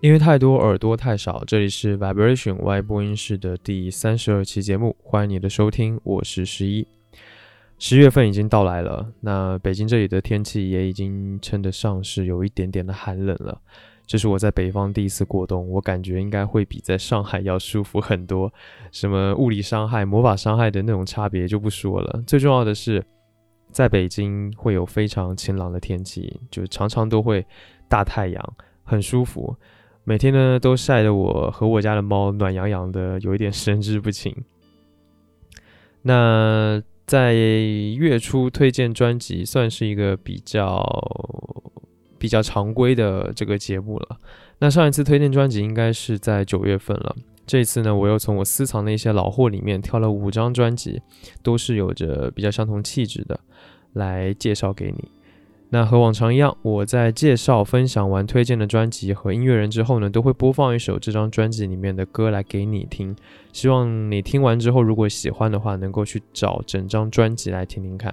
因为太多耳朵太少，这里是 Vibration Y 播音室的第三十二期节目，欢迎你的收听，我是十一。十月份已经到来了，那北京这里的天气也已经称得上是有一点点的寒冷了。这是我在北方第一次过冬，我感觉应该会比在上海要舒服很多。什么物理伤害、魔法伤害的那种差别就不说了，最重要的是，在北京会有非常晴朗的天气，就常常都会大太阳，很舒服。每天呢都晒得我和我家的猫暖洋洋的，有一点神志不清。那在月初推荐专辑，算是一个比较比较常规的这个节目了。那上一次推荐专辑应该是在九月份了。这次呢，我又从我私藏的一些老货里面挑了五张专辑，都是有着比较相同气质的，来介绍给你。那和往常一样，我在介绍、分享完推荐的专辑和音乐人之后呢，都会播放一首这张专辑里面的歌来给你听。希望你听完之后，如果喜欢的话，能够去找整张专辑来听听看。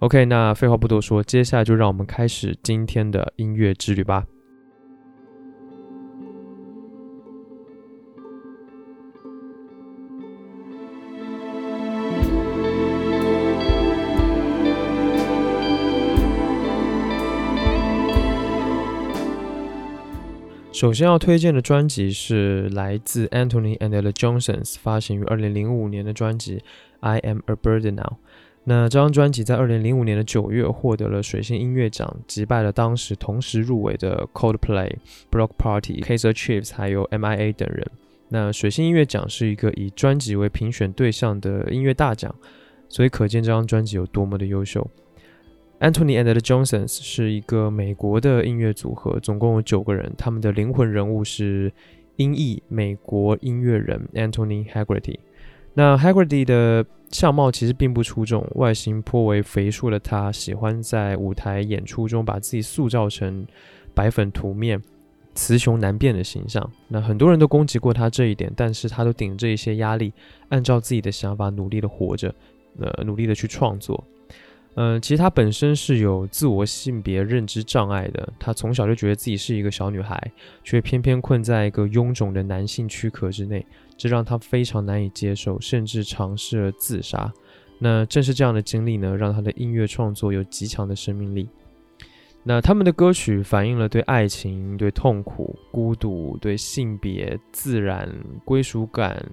OK，那废话不多说，接下来就让我们开始今天的音乐之旅吧。首先要推荐的专辑是来自 Anthony and the Johnsons 发行于二零零五年的专辑《I Am a Bird Now》。那这张专辑在二零零五年的九月获得了水星音乐奖，击败了当时同时入围的 Coldplay、Block Party、k a s e r Chiefs 还有 M.I.A 等人。那水星音乐奖是一个以专辑为评选对象的音乐大奖，所以可见这张专辑有多么的优秀。Antony and the Johnsons 是一个美国的音乐组合，总共有九个人。他们的灵魂人物是音译美国音乐人 Anthony Haggerty。那 Haggerty 的相貌其实并不出众，外形颇为肥硕的他，喜欢在舞台演出中把自己塑造成白粉涂面、雌雄难辨的形象。那很多人都攻击过他这一点，但是他都顶着一些压力，按照自己的想法努力的活着，呃，努力的去创作。嗯，其实她本身是有自我性别认知障碍的。她从小就觉得自己是一个小女孩，却偏偏困在一个臃肿的男性躯壳之内，这让她非常难以接受，甚至尝试了自杀。那正是这样的经历呢，让她的音乐创作有极强的生命力。那他们的歌曲反映了对爱情、对痛苦、孤独、对性别、自然、归属感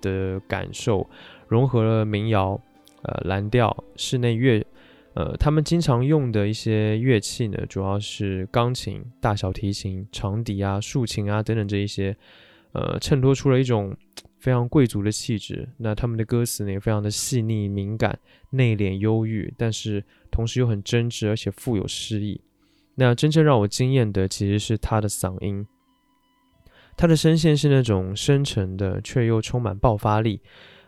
的感受，融合了民谣、呃蓝调、室内乐。呃，他们经常用的一些乐器呢，主要是钢琴、大小提琴、长笛啊、竖琴啊等等这一些，呃，衬托出了一种非常贵族的气质。那他们的歌词呢，也非常的细腻、敏感、内敛、忧郁，但是同时又很真挚，而且富有诗意。那真正让我惊艳的，其实是他的嗓音，他的声线是那种深沉的，却又充满爆发力。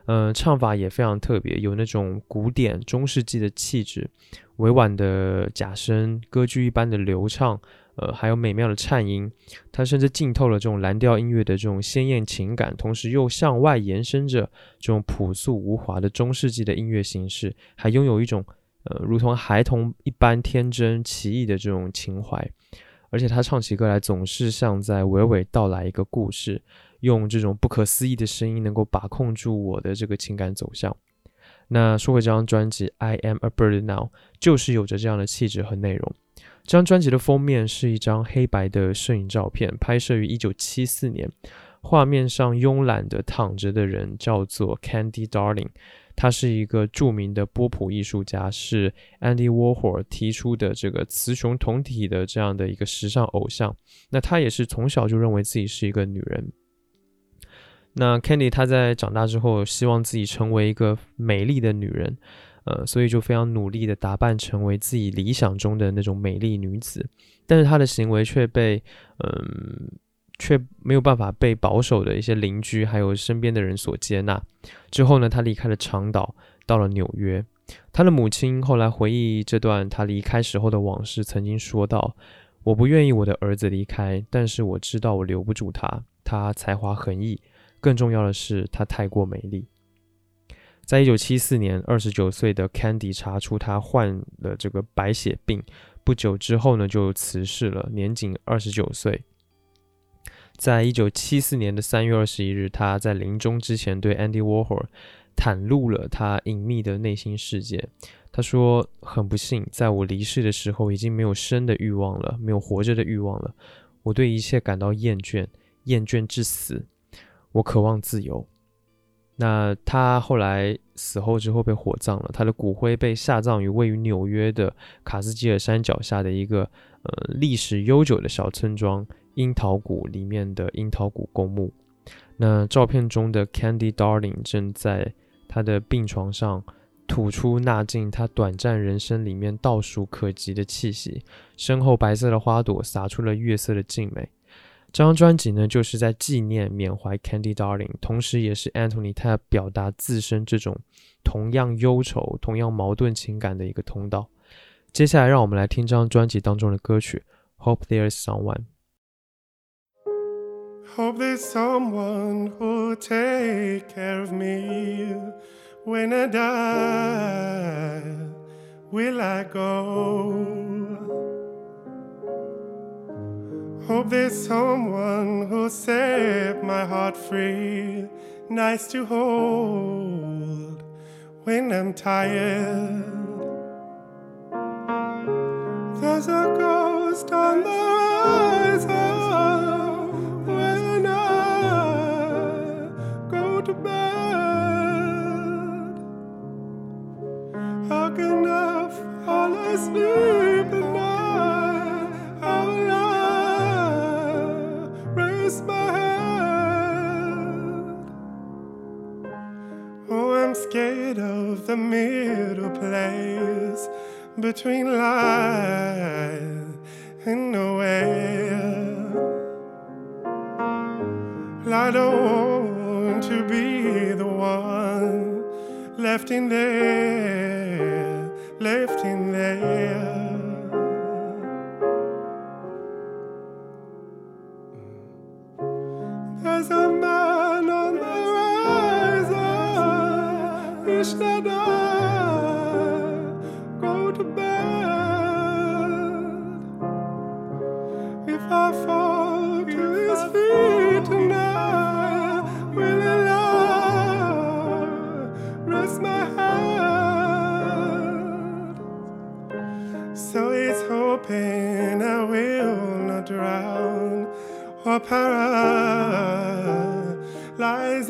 嗯，唱法也非常特别，有那种古典中世纪的气质，委婉的假声，歌剧一般的流畅，呃，还有美妙的颤音。它甚至浸透了这种蓝调音乐的这种鲜艳情感，同时又向外延伸着这种朴素无华的中世纪的音乐形式，还拥有一种呃，如同孩童一般天真奇异的这种情怀。而且他唱起歌来，总是像在娓娓道来一个故事。用这种不可思议的声音，能够把控住我的这个情感走向。那说回这张专辑《I Am a Bird Now》，就是有着这样的气质和内容。这张专辑的封面是一张黑白的摄影照片，拍摄于一九七四年。画面上慵懒的躺着的人叫做 Candy Darling，他是一个著名的波普艺术家，是 Andy Warhol 提出的这个雌雄同体的这样的一个时尚偶像。那他也是从小就认为自己是一个女人。那 Candy 她在长大之后，希望自己成为一个美丽的女人，呃，所以就非常努力的打扮成为自己理想中的那种美丽女子。但是她的行为却被，嗯，却没有办法被保守的一些邻居还有身边的人所接纳。之后呢，他离开了长岛，到了纽约。他的母亲后来回忆这段他离开时候的往事，曾经说道：“我不愿意我的儿子离开，但是我知道我留不住他，他才华横溢。”更重要的是，他太过美丽。在一九七四年，二十九岁的 Candy 查出他患了这个白血病，不久之后呢，就辞世了，年仅二十九岁。在一九七四年的三月二十一日，他在临终之前对 Andy Warhol 袒露了他隐秘的内心世界。他说：“很不幸，在我离世的时候，已经没有生的欲望了，没有活着的欲望了。我对一切感到厌倦，厌倦至死。我渴望自由。”那他后来死后之后被火葬了，他的骨灰被下葬于位于纽约的卡斯基尔山脚下的一个呃历史悠久的小村庄——樱桃谷里面的樱桃谷公墓。那照片中的 Candy Darling 正在他的病床上吐出那进他短暂人生里面倒数可及的气息，身后白色的花朵洒出了月色的静美。这张专辑呢，就是在纪念、缅怀 Candy Darling，同时也是 Antony 他表达自身这种同样忧愁、同样矛盾情感的一个通道。接下来，让我们来听这张专辑当中的歌曲《Hope There's Someone》。Hope there's someone who'll take care of me when I die. Will I go? Hope there's someone who'll set my heart free, nice to hold when I'm tired. There's a ghost on the horizon between life and nowhere. I don't want to be the one left in there, left in there.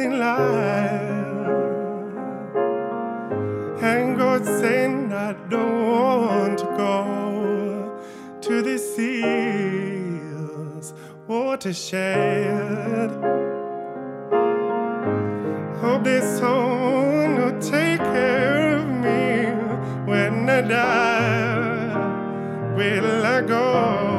In life. And God saying I don't want to go to the seas watershed. Hope there's someone who'll take care of me when I die. Will I go?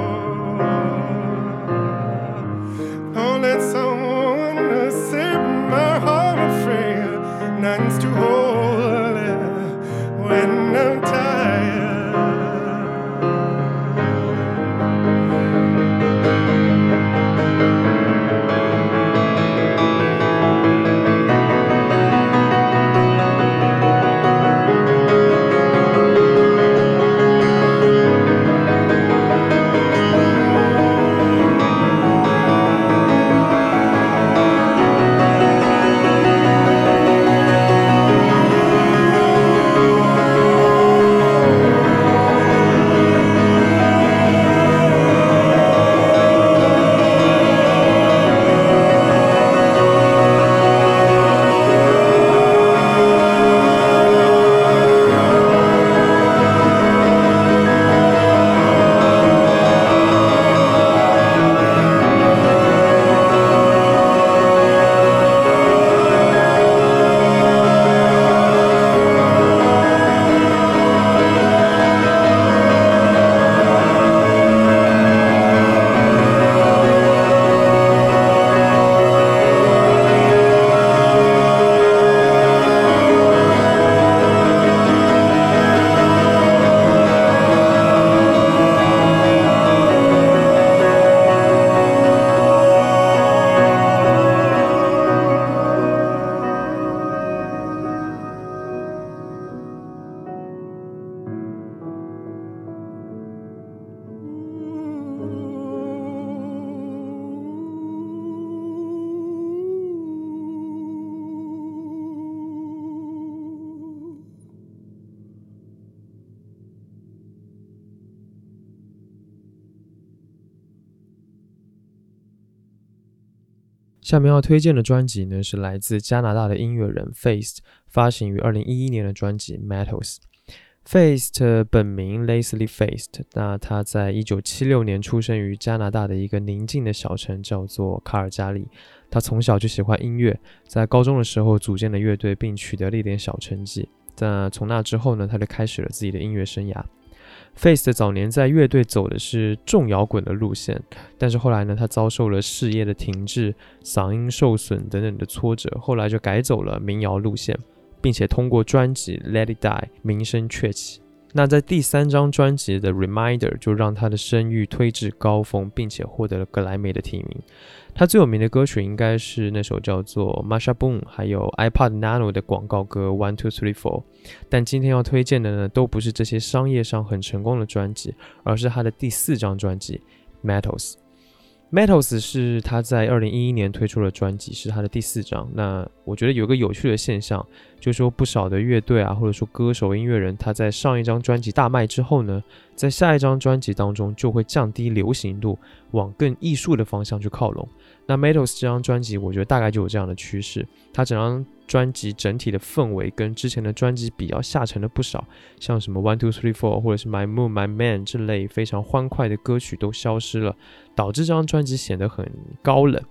下面要推荐的专辑呢，是来自加拿大的音乐人 Faced 发行于二零一一年的专辑《Metals》。Faced 本名 Leslie Faced，那他在一九七六年出生于加拿大的一个宁静的小城，叫做卡尔加里。他从小就喜欢音乐，在高中的时候组建了乐队，并取得了一点小成绩。但从那之后呢，他就开始了自己的音乐生涯。Face 早年在乐队走的是重摇滚的路线，但是后来呢，他遭受了事业的停滞、嗓音受损等等的挫折，后来就改走了民谣路线，并且通过专辑《Let It Die》名声鹊起。那在第三张专辑的《Reminder》就让他的声誉推至高峰，并且获得了格莱美的提名。他最有名的歌曲应该是那首叫做《Masha Boom》，还有 iPad Nano 的广告歌《One Two Three Four》。但今天要推荐的呢，都不是这些商业上很成功的专辑，而是他的第四张专辑《Metals》。Metals 是他在二零一一年推出的专辑，是他的第四张。那我觉得有个有趣的现象，就是说不少的乐队啊，或者说歌手、音乐人，他在上一张专辑大卖之后呢，在下一张专辑当中就会降低流行度，往更艺术的方向去靠拢。那 Metals 这张专辑，我觉得大概就有这样的趋势。它整张专辑整体的氛围跟之前的专辑比较下沉了不少，像什么 One Two Three Four 或者是 My Moon My Man 这类非常欢快的歌曲都消失了，导致这张专辑显得很高冷。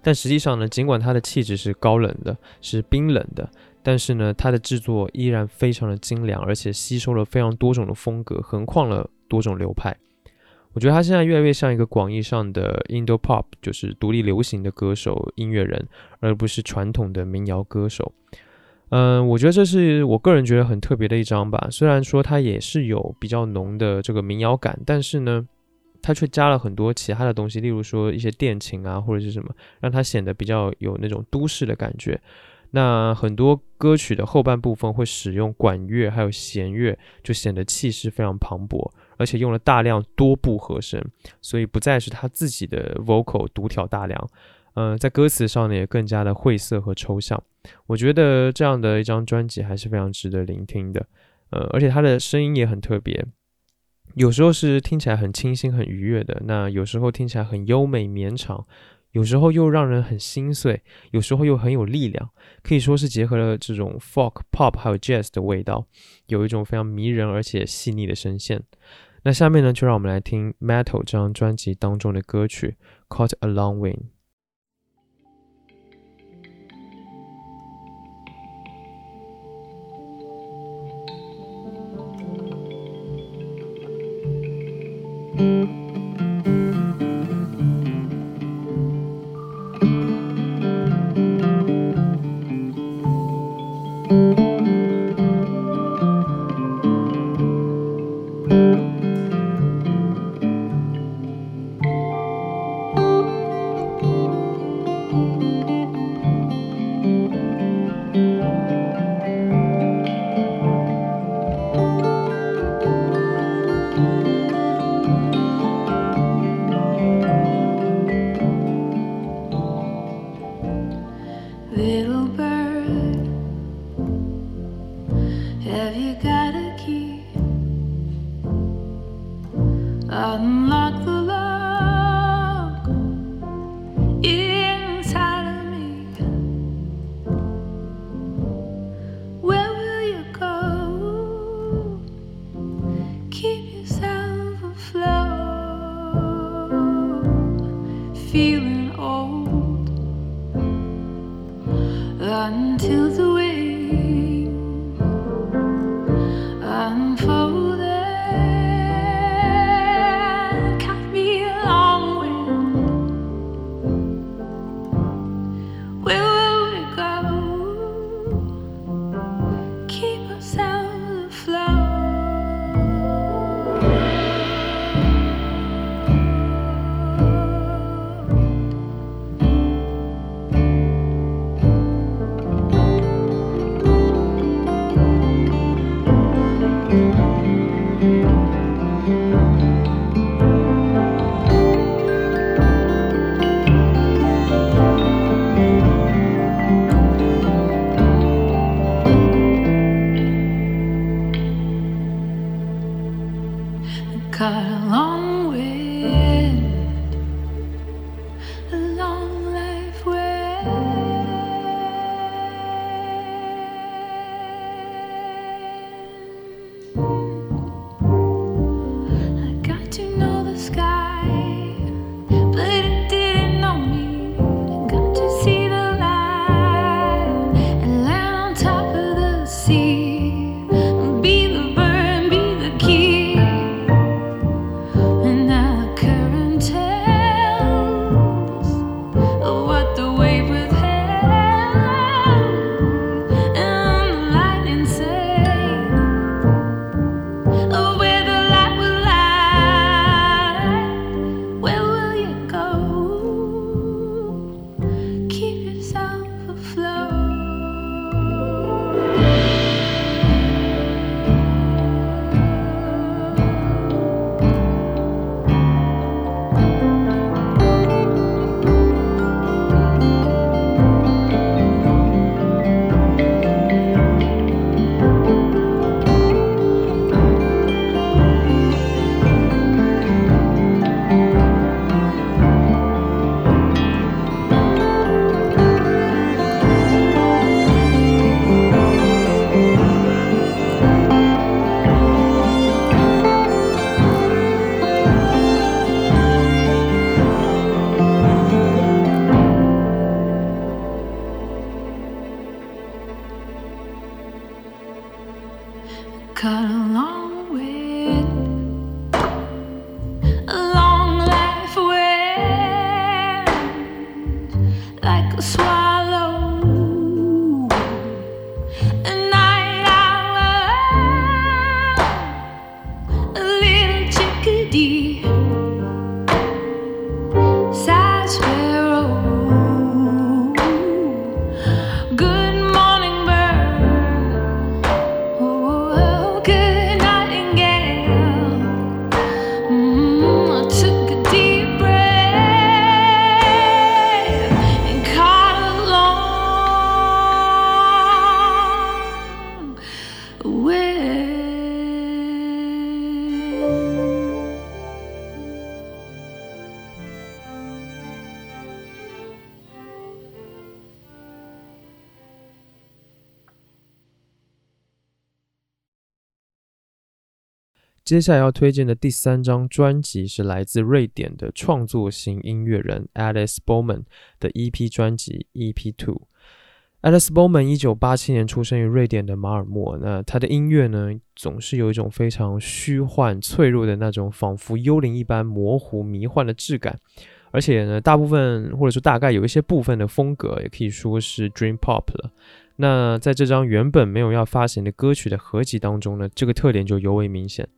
但实际上呢，尽管它的气质是高冷的，是冰冷的，但是呢，它的制作依然非常的精良，而且吸收了非常多种的风格，横跨了多种流派。我觉得他现在越来越像一个广义上的 Indo Pop，就是独立流行的歌手、音乐人，而不是传统的民谣歌手。嗯，我觉得这是我个人觉得很特别的一张吧。虽然说它也是有比较浓的这个民谣感，但是呢，它却加了很多其他的东西，例如说一些电琴啊，或者是什么，让它显得比较有那种都市的感觉。那很多歌曲的后半部分会使用管乐还有弦乐，就显得气势非常磅礴。而且用了大量多部和声，所以不再是他自己的 vocal 独挑大梁。嗯，在歌词上呢也更加的晦涩和抽象。我觉得这样的一张专辑还是非常值得聆听的。呃，而且他的声音也很特别，有时候是听起来很清新、很愉悦的，那有时候听起来很优美绵长，有时候又让人很心碎，有时候又很有力量，可以说是结合了这种 folk、pop 还有 jazz 的味道，有一种非常迷人而且细腻的声线。那下面呢，就让我们来听 Metal 这张专辑当中的歌曲《Caught a Long Wind》。Little 接下来要推荐的第三张专辑是来自瑞典的创作型音乐人 Alice Bowman 的 EP 专辑 EP Two。Alice Bowman 一九八七年出生于瑞典的马尔默，那他的音乐呢，总是有一种非常虚幻、脆弱的那种，仿佛幽灵一般模糊、迷幻的质感。而且呢，大部分或者说大概有一些部分的风格，也可以说是 Dream Pop 了。那在这张原本没有要发行的歌曲的合集当中呢，这个特点就尤为明显。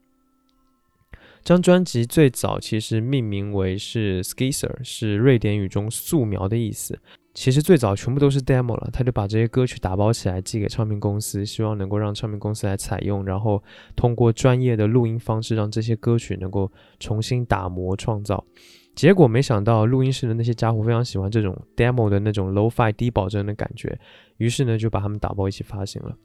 张专辑最早其实命名为是 Skisser，是瑞典语中素描的意思。其实最早全部都是 demo 了，他就把这些歌曲打包起来寄给唱片公司，希望能够让唱片公司来采用，然后通过专业的录音方式让这些歌曲能够重新打磨创造。结果没想到录音室的那些家伙非常喜欢这种 demo 的那种 low-fi 低保真的感觉，于是呢就把它们打包一起发行了。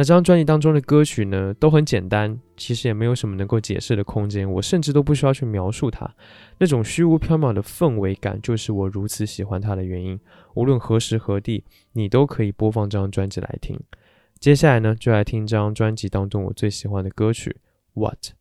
那这张专辑当中的歌曲呢，都很简单，其实也没有什么能够解释的空间，我甚至都不需要去描述它。那种虚无缥缈的氛围感，就是我如此喜欢它的原因。无论何时何地，你都可以播放这张专辑来听。接下来呢，就来听这张专辑当中我最喜欢的歌曲《What》。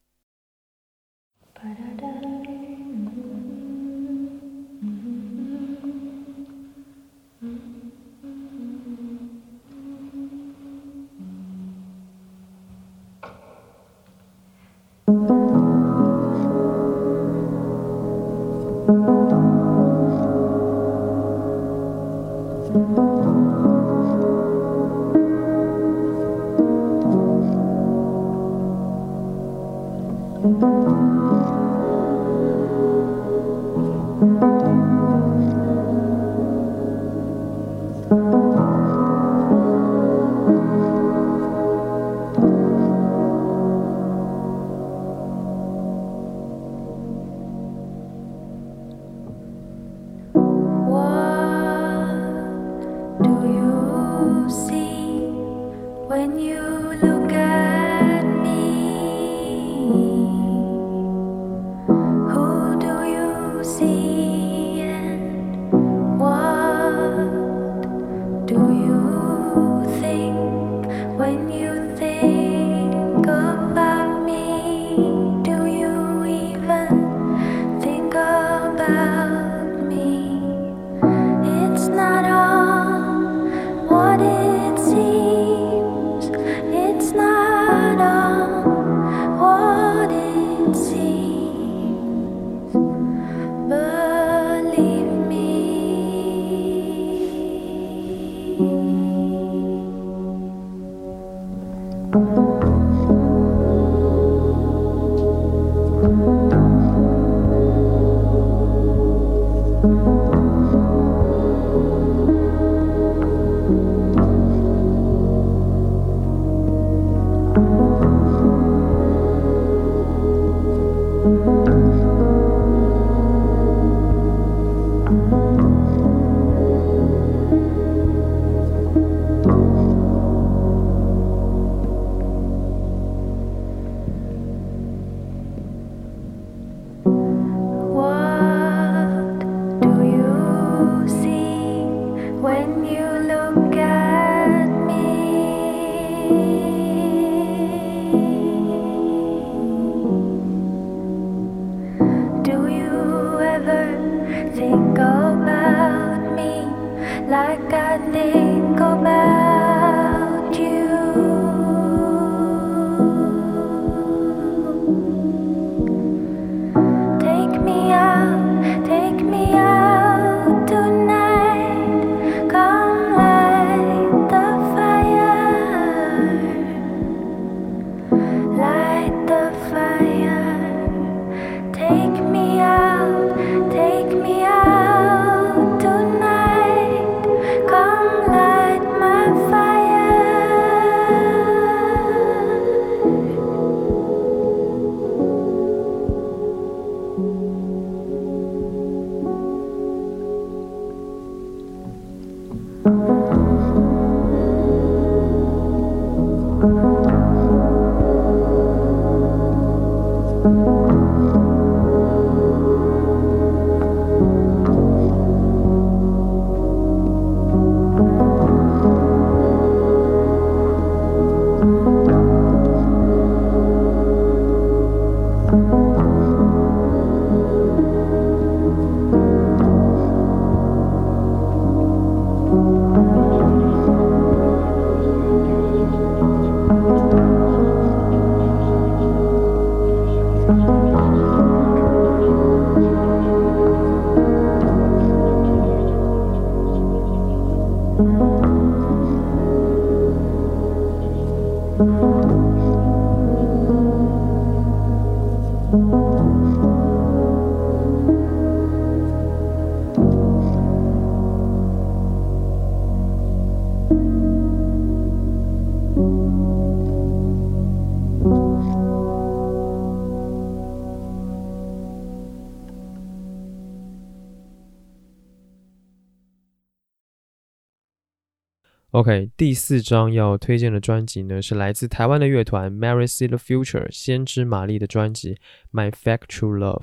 OK，第四张要推荐的专辑呢，是来自台湾的乐团 Mary See the Future 先知玛丽的专辑《My Factual Love》。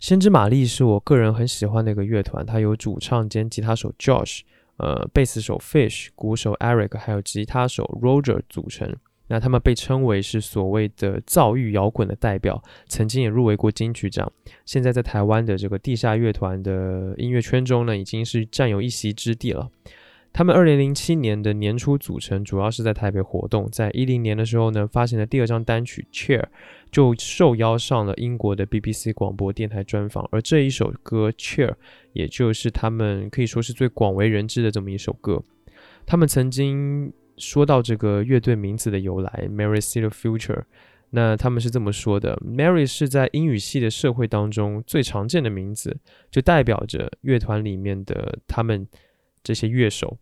先知玛丽是我个人很喜欢的一个乐团，它由主唱兼吉他手 Josh、呃贝斯手 Fish、鼓手 Eric 还有吉他手 Roger 组成。那他们被称为是所谓的躁郁摇滚的代表，曾经也入围过金曲奖。现在在台湾的这个地下乐团的音乐圈中呢，已经是占有一席之地了。他们二零零七年的年初组成，主要是在台北活动。在一零年的时候呢，发行了第二张单曲《Chair》，就受邀上了英国的 BBC 广播电台专访。而这一首歌《Chair》，也就是他们可以说是最广为人知的这么一首歌。他们曾经说到这个乐队名字的由来，Mary See the Future。那他们是这么说的：Mary 是在英语系的社会当中最常见的名字，就代表着乐团里面的他们这些乐手。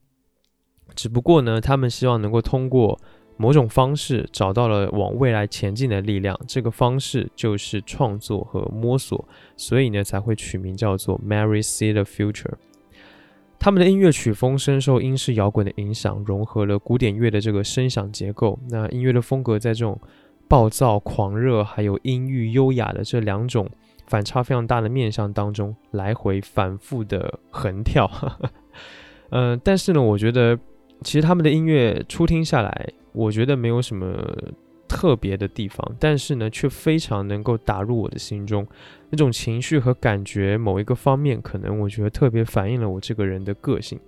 只不过呢，他们希望能够通过某种方式找到了往未来前进的力量，这个方式就是创作和摸索，所以呢才会取名叫做 Mary See the Future。他们的音乐曲风深受英式摇滚的影响，融合了古典乐的这个声响结构。那音乐的风格在这种暴躁、狂热，还有阴郁、优雅的这两种反差非常大的面相当中，来回反复的横跳。嗯，但是呢，我觉得。其实他们的音乐初听下来，我觉得没有什么特别的地方，但是呢，却非常能够打入我的心中，那种情绪和感觉，某一个方面，可能我觉得特别反映了我这个人的个性。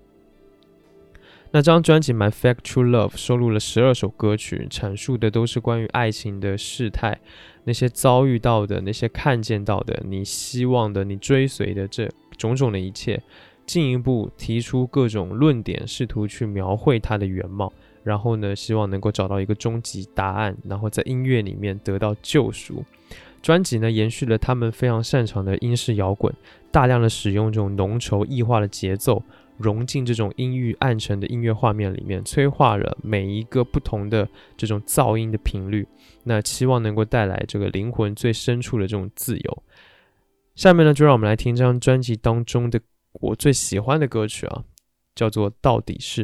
那张专辑《My Factual Love》收录了十二首歌曲，阐述的都是关于爱情的事态，那些遭遇到的，那些看见到的，你希望的，你追随的这种种的一切。进一步提出各种论点，试图去描绘它的原貌，然后呢，希望能够找到一个终极答案，然后在音乐里面得到救赎。专辑呢，延续了他们非常擅长的英式摇滚，大量的使用这种浓稠异化的节奏，融进这种阴郁暗沉的音乐画面里面，催化了每一个不同的这种噪音的频率。那期望能够带来这个灵魂最深处的这种自由。下面呢，就让我们来听这张专辑当中的。我最喜欢的歌曲啊，叫做《到底是》。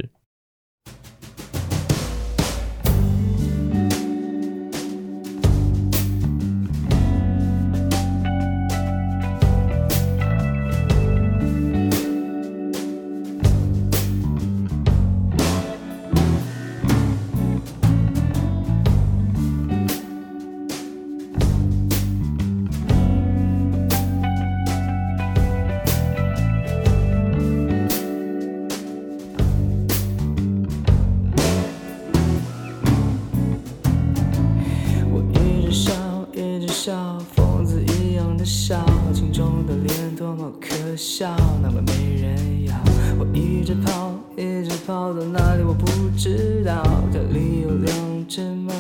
跑到哪里我不知道，家里有两只猫。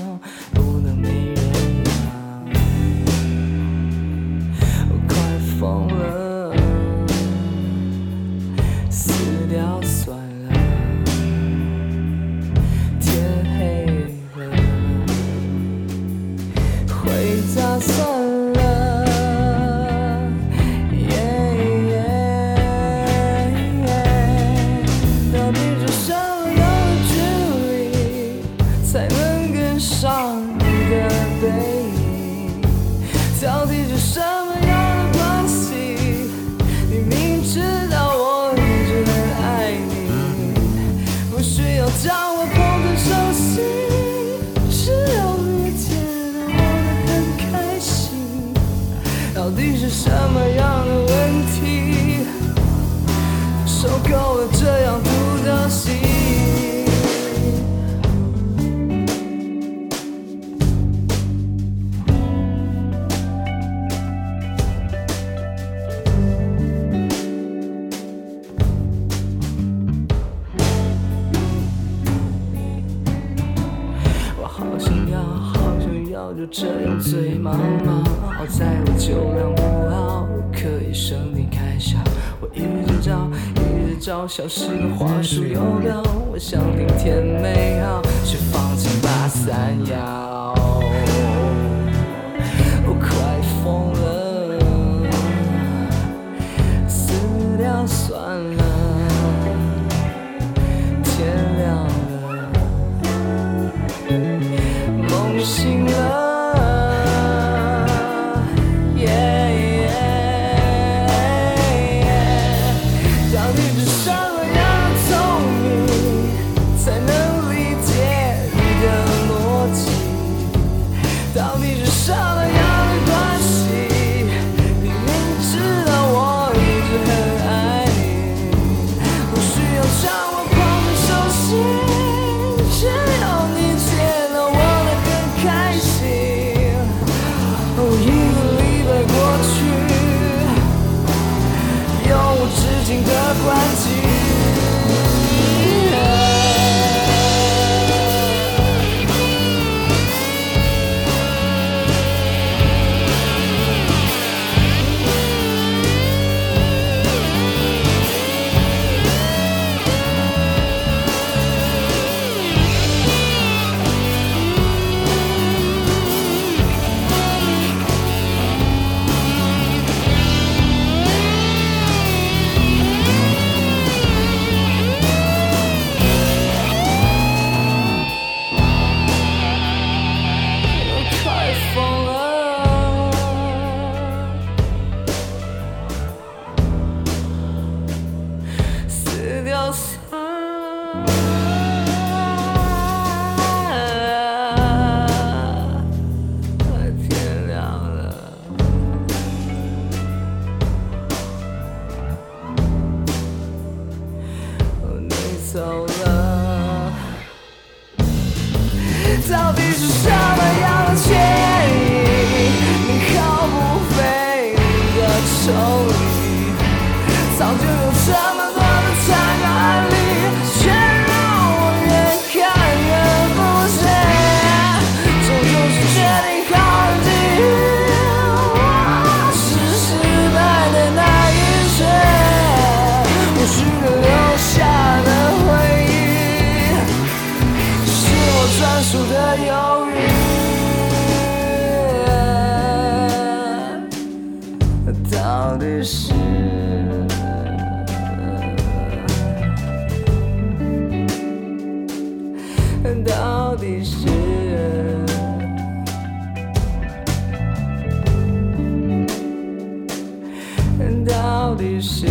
消失的花束邮票，我想听天美好，却放弃八三幺。到底是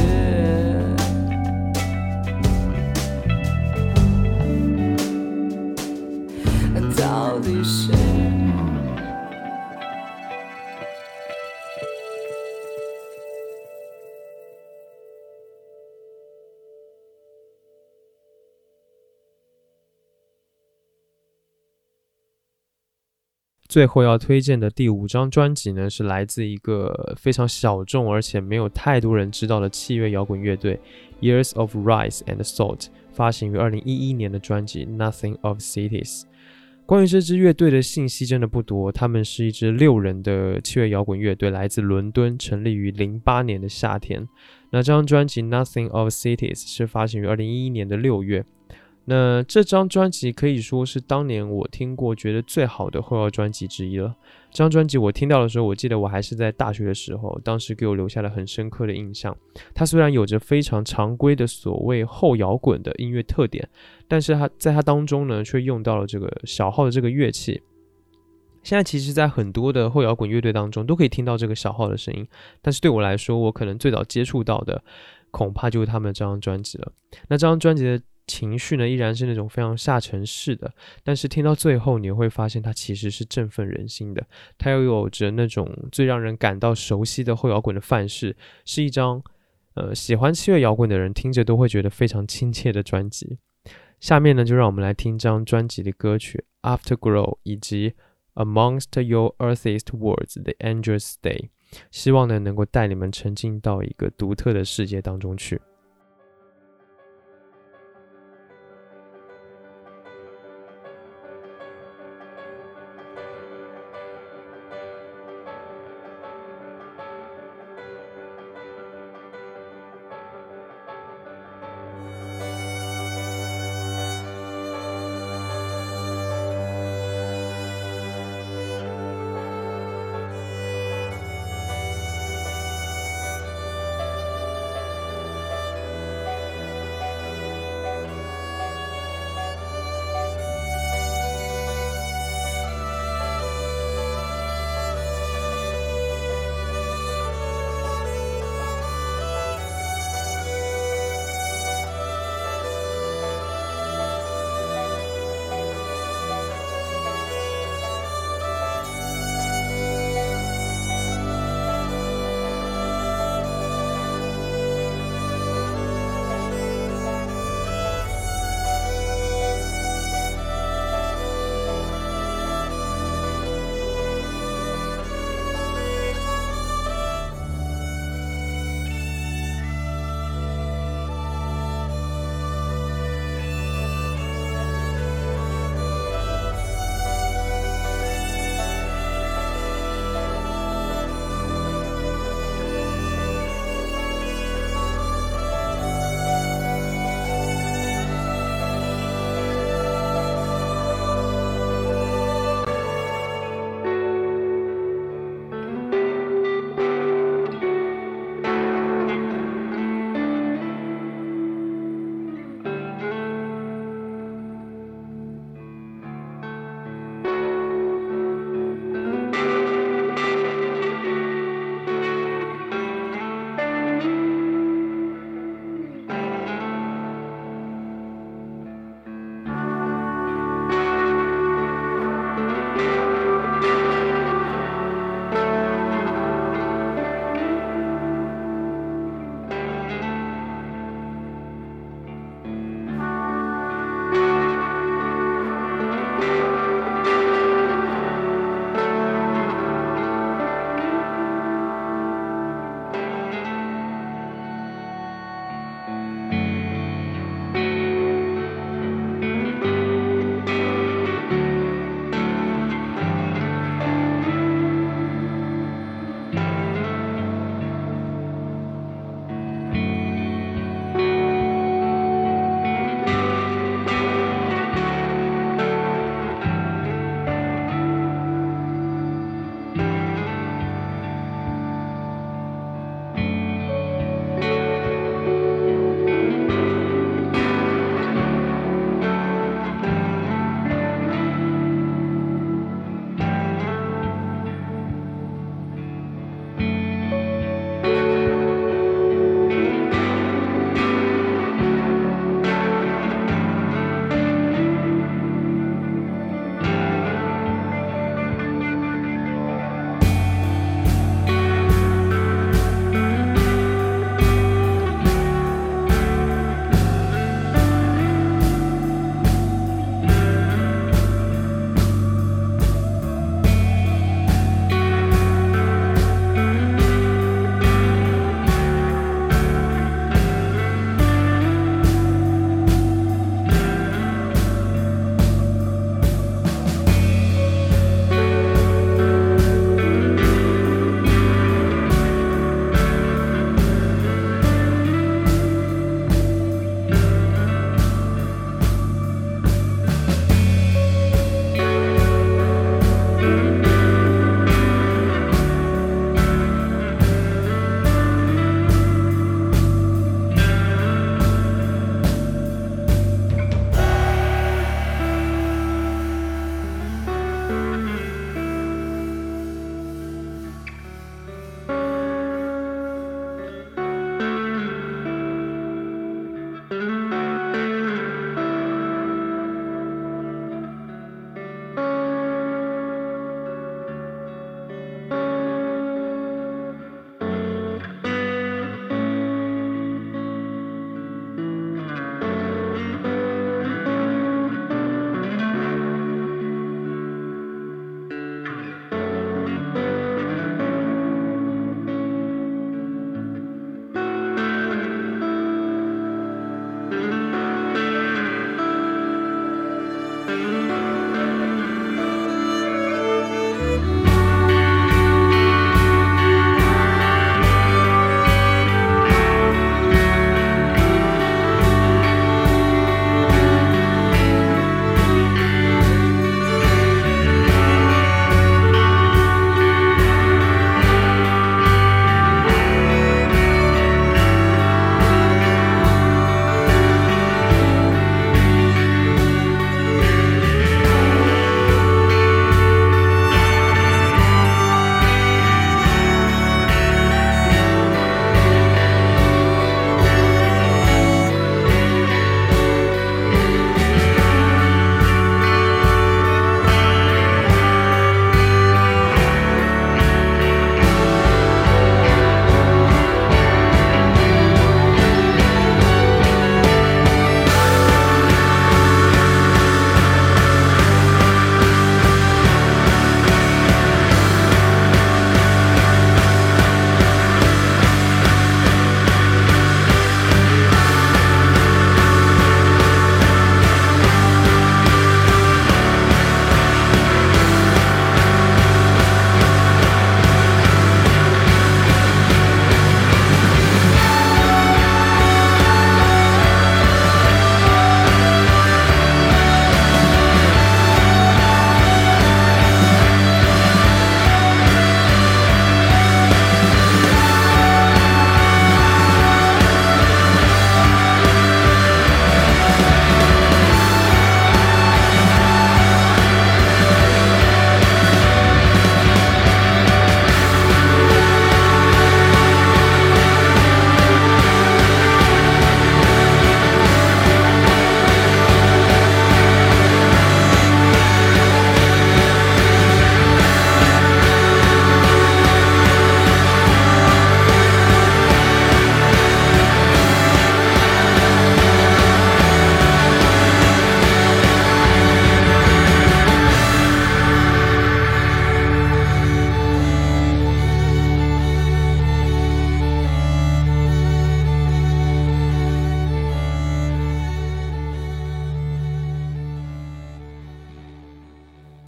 最后要推荐的第五张专辑呢，是来自一个非常小众而且没有太多人知道的器乐摇滚乐队 Years of Rice and Salt 发行于二零一一年的专辑 Nothing of Cities。关于这支乐队的信息真的不多，他们是一支六人的器乐摇滚乐队，来自伦敦，成立于零八年的夏天。那这张专辑 Nothing of Cities 是发行于二零一一年的六月。那这张专辑可以说是当年我听过觉得最好的后摇专辑之一了。这张专辑我听到的时候，我记得我还是在大学的时候，当时给我留下了很深刻的印象。它虽然有着非常常规的所谓后摇滚的音乐特点，但是它在它当中呢，却用到了这个小号的这个乐器。现在其实，在很多的后摇滚乐队当中，都可以听到这个小号的声音。但是对我来说，我可能最早接触到的，恐怕就是他们这张专辑了。那这张专辑的情绪呢，依然是那种非常下沉式的，但是听到最后，你会发现它其实是振奋人心的。它又有着那种最让人感到熟悉的后摇滚的范式，是一张呃喜欢七月摇滚的人听着都会觉得非常亲切的专辑。下面呢，就让我们来听这张专辑的歌曲《Afterglow》以及《Amongst Your Earthiest Words》The Angels Day 希望呢能够带你们沉浸到一个独特的世界当中去。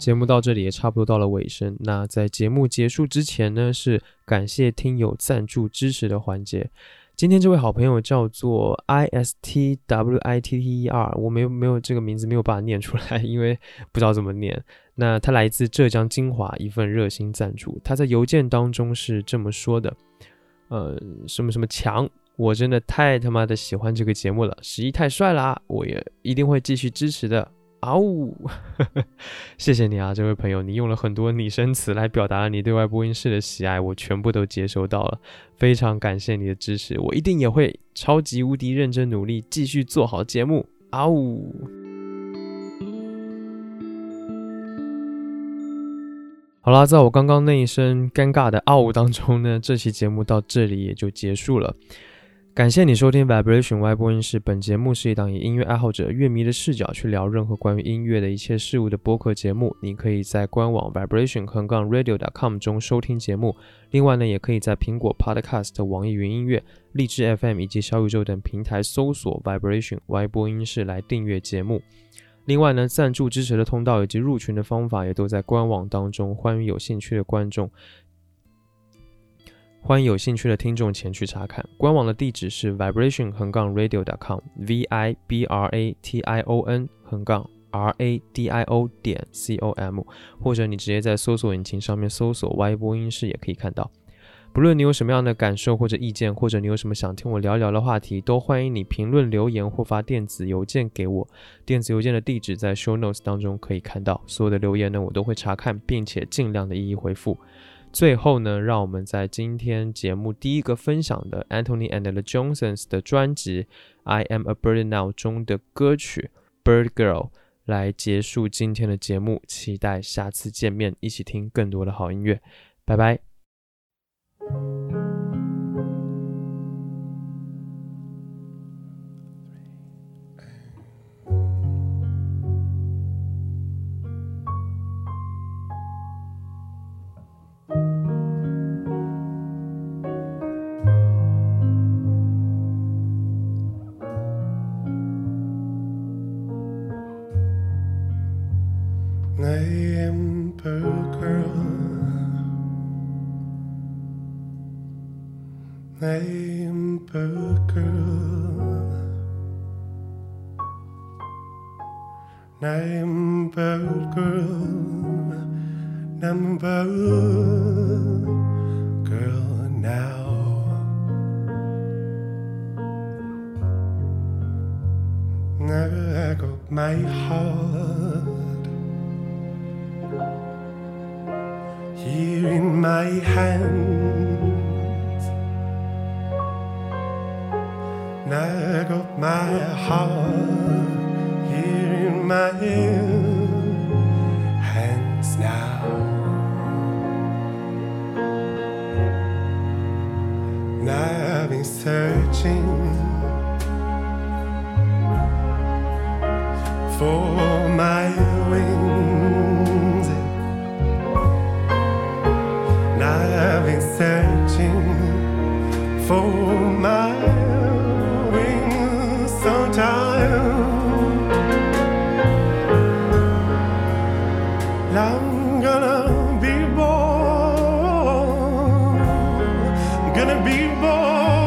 节目到这里也差不多到了尾声。那在节目结束之前呢，是感谢听友赞助支持的环节。今天这位好朋友叫做 I S T W I T T E R，我没有没有这个名字没有办法念出来，因为不知道怎么念。那他来自浙江金华，一份热心赞助。他在邮件当中是这么说的：呃，什么什么强，我真的太他妈的喜欢这个节目了，十一太帅啦，我也一定会继续支持的。啊呜呵呵，谢谢你啊，这位朋友，你用了很多拟声词来表达了你对外播音室的喜爱，我全部都接收到了，非常感谢你的支持，我一定也会超级无敌认真努力，继续做好节目。啊呜！好啦，在我刚刚那一声尴尬的啊呜当中呢，这期节目到这里也就结束了。感谢你收听 Vibration Y 播音室。本节目是一档以音乐爱好者、乐迷的视角去聊任何关于音乐的一切事物的播客节目。你可以在官网 vibration 横杠 radio.com 中收听节目。另外呢，也可以在苹果 Podcast、网易云音乐、荔枝 FM 以及小宇宙等平台搜索 Vibration Y 播音室来订阅节目。另外呢，赞助支持的通道以及入群的方法也都在官网当中，欢迎有兴趣的观众。欢迎有兴趣的听众前去查看，官网的地址是 vibration 横杠 radio.com，v i b r a t i o n 横杠 r a d i o 点 c o m，或者你直接在搜索引擎上面搜索 Y 播音室也可以看到。不论你有什么样的感受或者意见，或者你有什么想听我聊聊的话题，都欢迎你评论留言或发电子邮件给我。电子邮件的地址在 show notes 当中可以看到。所有的留言呢，我都会查看，并且尽量的一一回复。最后呢，让我们在今天节目第一个分享的 Anthony and the Johnsons 的专辑《I Am a Bird Now》中的歌曲《Bird Girl》来结束今天的节目。期待下次见面，一起听更多的好音乐。拜拜。Amber girl. Amber girl. Amber girl. Amber girl now. I got my heart hands. I got my heart here in my hands rainbow.